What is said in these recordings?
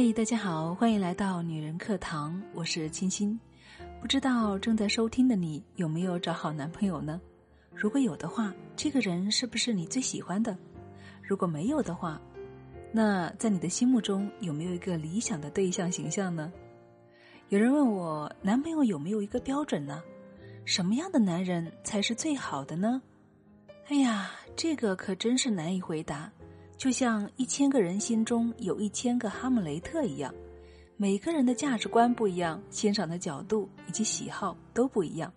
嗨，大家好，欢迎来到女人课堂，我是清新。不知道正在收听的你有没有找好男朋友呢？如果有的话，这个人是不是你最喜欢的？如果没有的话，那在你的心目中有没有一个理想的对象形象呢？有人问我，男朋友有没有一个标准呢？什么样的男人才是最好的呢？哎呀，这个可真是难以回答。就像一千个人心中有一千个哈姆雷特一样，每个人的价值观不一样，欣赏的角度以及喜好都不一样，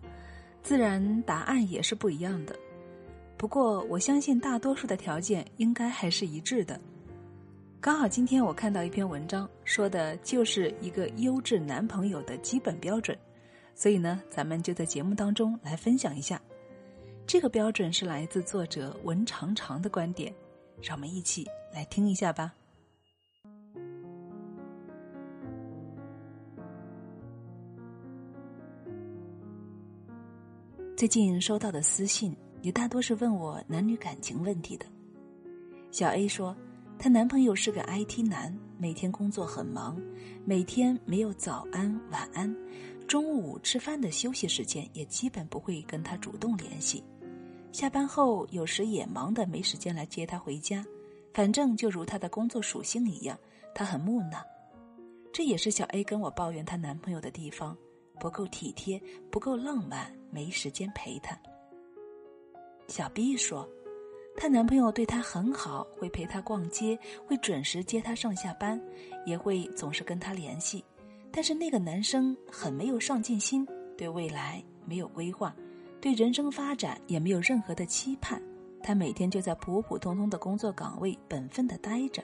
自然答案也是不一样的。不过我相信大多数的条件应该还是一致的。刚好今天我看到一篇文章，说的就是一个优质男朋友的基本标准，所以呢，咱们就在节目当中来分享一下。这个标准是来自作者文长长的观点。让我们一起来听一下吧。最近收到的私信也大多是问我男女感情问题的。小 A 说，她男朋友是个 IT 男，每天工作很忙，每天没有早安晚安，中午吃饭的休息时间也基本不会跟他主动联系。下班后，有时也忙得没时间来接她回家，反正就如她的工作属性一样，她很木讷。这也是小 A 跟我抱怨她男朋友的地方，不够体贴，不够浪漫，没时间陪她。小 B 说，她男朋友对她很好，会陪她逛街，会准时接她上下班，也会总是跟她联系。但是那个男生很没有上进心，对未来没有规划。对人生发展也没有任何的期盼，他每天就在普普通通的工作岗位本分的待着，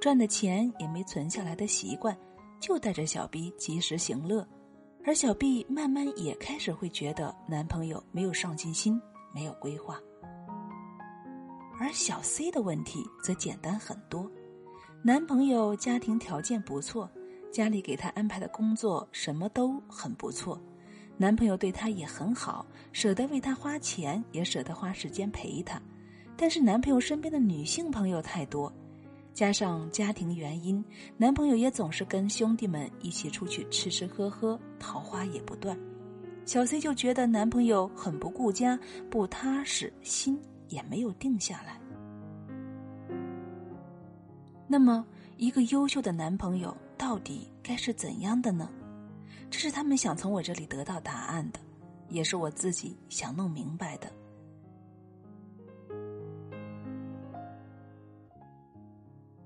赚的钱也没存下来的习惯，就带着小 B 及时行乐，而小 B 慢慢也开始会觉得男朋友没有上进心，没有规划。而小 C 的问题则简单很多，男朋友家庭条件不错，家里给他安排的工作什么都很不错。男朋友对她也很好，舍得为她花钱，也舍得花时间陪她。但是男朋友身边的女性朋友太多，加上家庭原因，男朋友也总是跟兄弟们一起出去吃吃喝喝，桃花也不断。小 C 就觉得男朋友很不顾家，不踏实，心也没有定下来。那么，一个优秀的男朋友到底该是怎样的呢？这是他们想从我这里得到答案的，也是我自己想弄明白的。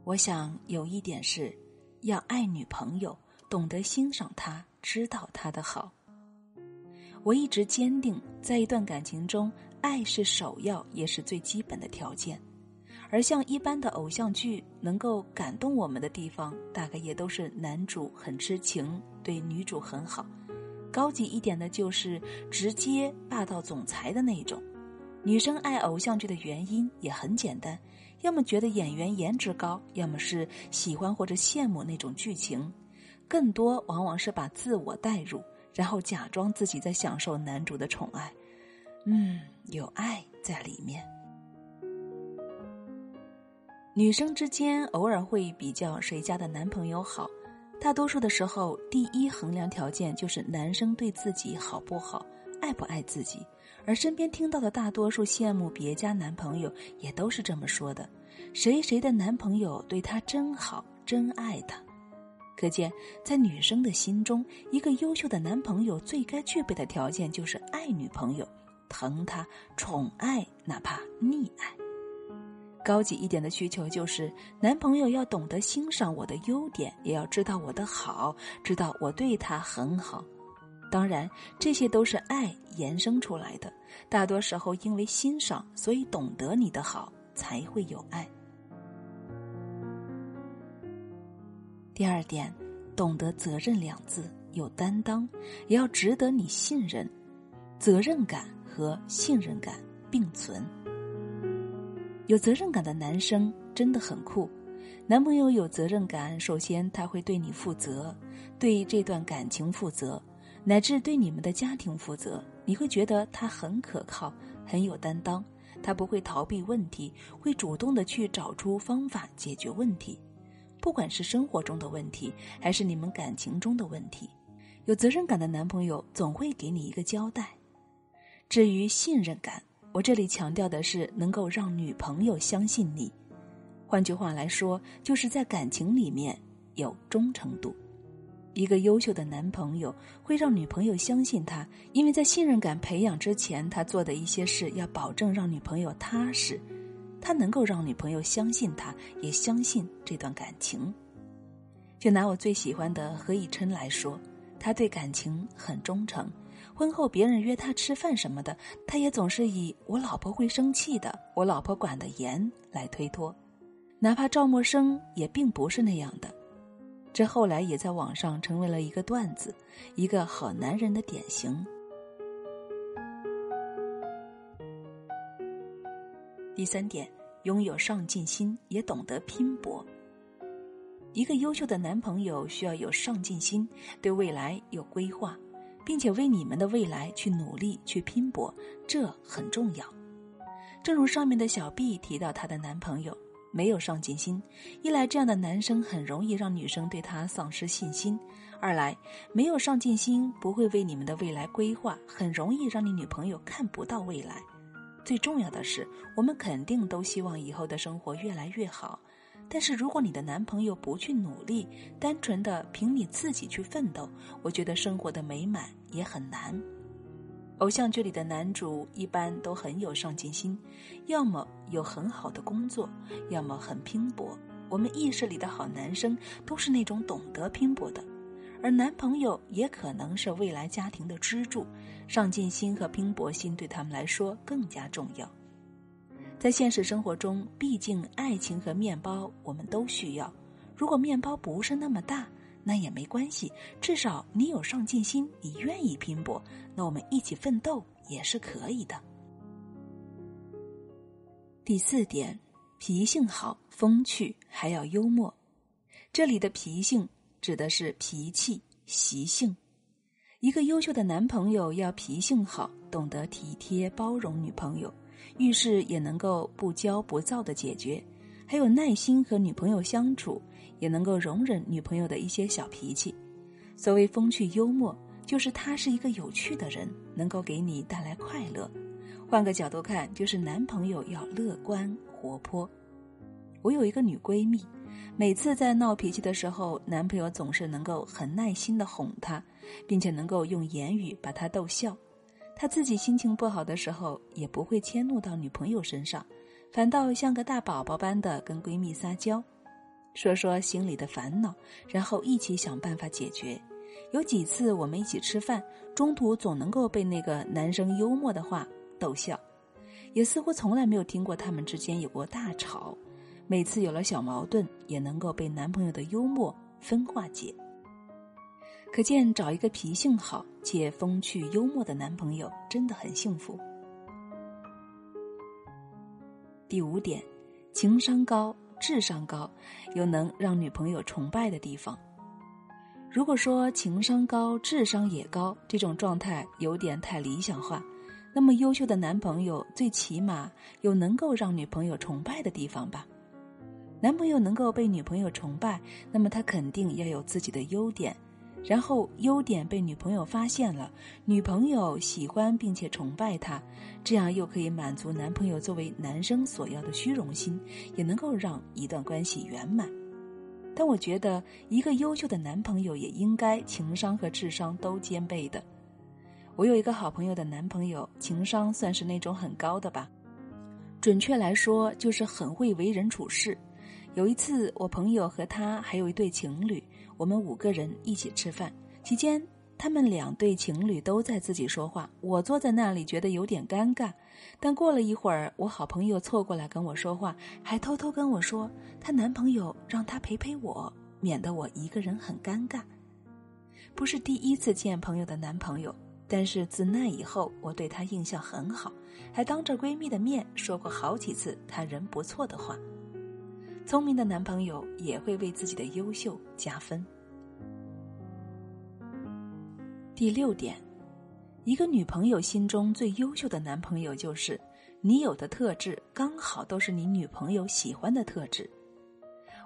我想有一点是，要爱女朋友，懂得欣赏她，知道她的好。我一直坚定，在一段感情中，爱是首要，也是最基本的条件。而像一般的偶像剧，能够感动我们的地方，大概也都是男主很痴情，对女主很好。高级一点的就是直接霸道总裁的那种。女生爱偶像剧的原因也很简单，要么觉得演员颜值高，要么是喜欢或者羡慕那种剧情，更多往往是把自我代入，然后假装自己在享受男主的宠爱。嗯，有爱在里面。女生之间偶尔会比较谁家的男朋友好，大多数的时候，第一衡量条件就是男生对自己好不好，爱不爱自己。而身边听到的大多数羡慕别家男朋友，也都是这么说的：谁谁的男朋友对她真好，真爱她。可见，在女生的心中，一个优秀的男朋友最该具备的条件就是爱女朋友，疼她，宠爱，哪怕溺爱。高级一点的需求就是，男朋友要懂得欣赏我的优点，也要知道我的好，知道我对他很好。当然，这些都是爱延伸出来的。大多时候，因为欣赏，所以懂得你的好，才会有爱。第二点，懂得责任两字，有担当，也要值得你信任。责任感和信任感并存。有责任感的男生真的很酷。男朋友有责任感，首先他会对你负责，对这段感情负责，乃至对你们的家庭负责。你会觉得他很可靠，很有担当。他不会逃避问题，会主动的去找出方法解决问题。不管是生活中的问题，还是你们感情中的问题，有责任感的男朋友总会给你一个交代。至于信任感，我这里强调的是能够让女朋友相信你。换句话来说，就是在感情里面有忠诚度。一个优秀的男朋友会让女朋友相信他，因为在信任感培养之前，他做的一些事要保证让女朋友踏实。他能够让女朋友相信他，也相信这段感情。就拿我最喜欢的何以琛来说，他对感情很忠诚。婚后别人约他吃饭什么的，他也总是以“我老婆会生气的，我老婆管得严”来推脱。哪怕赵默笙也并不是那样的。这后来也在网上成为了一个段子，一个好男人的典型。第三点，拥有上进心，也懂得拼搏。一个优秀的男朋友需要有上进心，对未来有规划，并且为你们的未来去努力去拼搏，这很重要。正如上面的小 B 提到她的男朋友。没有上进心，一来这样的男生很容易让女生对他丧失信心；二来没有上进心，不会为你们的未来规划，很容易让你女朋友看不到未来。最重要的是，我们肯定都希望以后的生活越来越好，但是如果你的男朋友不去努力，单纯的凭你自己去奋斗，我觉得生活的美满也很难。偶像剧里的男主一般都很有上进心，要么有很好的工作，要么很拼搏。我们意识里的好男生都是那种懂得拼搏的，而男朋友也可能是未来家庭的支柱，上进心和拼搏心对他们来说更加重要。在现实生活中，毕竟爱情和面包我们都需要，如果面包不是那么大。那也没关系，至少你有上进心，你愿意拼搏，那我们一起奋斗也是可以的。第四点，脾性好、风趣，还要幽默。这里的脾性指的是脾气、习性。一个优秀的男朋友要脾性好，懂得体贴包容女朋友，遇事也能够不骄不躁的解决。还有耐心和女朋友相处，也能够容忍女朋友的一些小脾气。所谓风趣幽默，就是他是一个有趣的人，能够给你带来快乐。换个角度看，就是男朋友要乐观活泼。我有一个女闺蜜，每次在闹脾气的时候，男朋友总是能够很耐心的哄她，并且能够用言语把她逗笑。他自己心情不好的时候，也不会迁怒到女朋友身上。反倒像个大宝宝般的跟闺蜜撒娇，说说心里的烦恼，然后一起想办法解决。有几次我们一起吃饭，中途总能够被那个男生幽默的话逗笑，也似乎从来没有听过他们之间有过大吵。每次有了小矛盾，也能够被男朋友的幽默分化解。可见找一个脾性好且风趣幽默的男朋友真的很幸福。第五点，情商高、智商高，又能让女朋友崇拜的地方。如果说情商高、智商也高这种状态有点太理想化，那么优秀的男朋友最起码有能够让女朋友崇拜的地方吧。男朋友能够被女朋友崇拜，那么他肯定要有自己的优点。然后优点被女朋友发现了，女朋友喜欢并且崇拜他，这样又可以满足男朋友作为男生所要的虚荣心，也能够让一段关系圆满。但我觉得一个优秀的男朋友也应该情商和智商都兼备的。我有一个好朋友的男朋友，情商算是那种很高的吧，准确来说就是很会为人处事。有一次，我朋友和他还有一对情侣。我们五个人一起吃饭，期间他们两对情侣都在自己说话，我坐在那里觉得有点尴尬。但过了一会儿，我好朋友凑过来跟我说话，还偷偷跟我说她男朋友让她陪陪我，免得我一个人很尴尬。不是第一次见朋友的男朋友，但是自那以后我对他印象很好，还当着闺蜜的面说过好几次他人不错的话。聪明的男朋友也会为自己的优秀加分。第六点，一个女朋友心中最优秀的男朋友就是你有的特质刚好都是你女朋友喜欢的特质。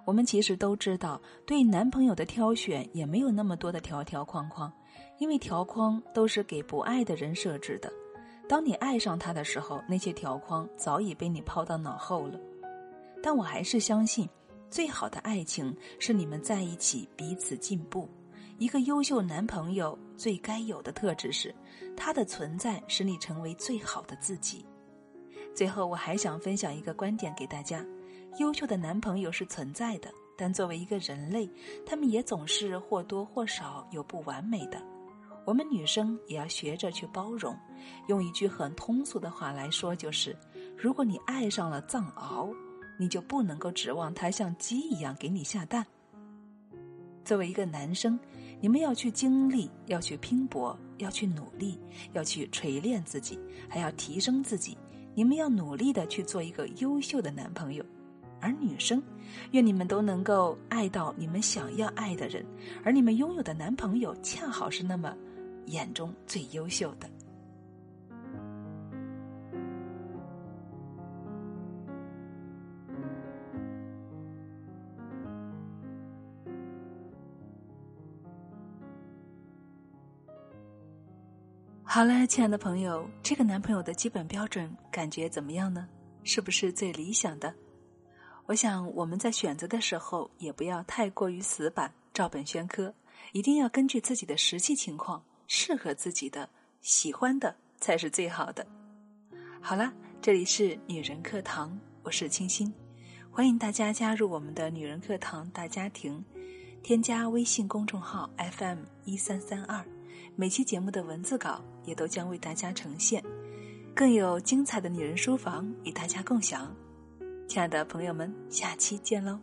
我们其实都知道，对男朋友的挑选也没有那么多的条条框框，因为条框都是给不爱的人设置的。当你爱上他的时候，那些条框早已被你抛到脑后了。但我还是相信，最好的爱情是你们在一起彼此进步。一个优秀男朋友最该有的特质是，他的存在使你成为最好的自己。最后，我还想分享一个观点给大家：优秀的男朋友是存在的，但作为一个人类，他们也总是或多或少有不完美的。我们女生也要学着去包容。用一句很通俗的话来说，就是：如果你爱上了藏獒，你就不能够指望他像鸡一样给你下蛋。作为一个男生，你们要去经历，要去拼搏，要去努力，要去锤炼自己，还要提升自己。你们要努力的去做一个优秀的男朋友。而女生，愿你们都能够爱到你们想要爱的人，而你们拥有的男朋友恰好是那么眼中最优秀的。好了，亲爱的朋友，这个男朋友的基本标准感觉怎么样呢？是不是最理想的？我想我们在选择的时候也不要太过于死板、照本宣科，一定要根据自己的实际情况，适合自己的、喜欢的才是最好的。好了，这里是女人课堂，我是清新，欢迎大家加入我们的女人课堂大家庭，添加微信公众号 FM 一三三二。每期节目的文字稿也都将为大家呈现，更有精彩的女人书房与大家共享。亲爱的朋友们，下期见喽！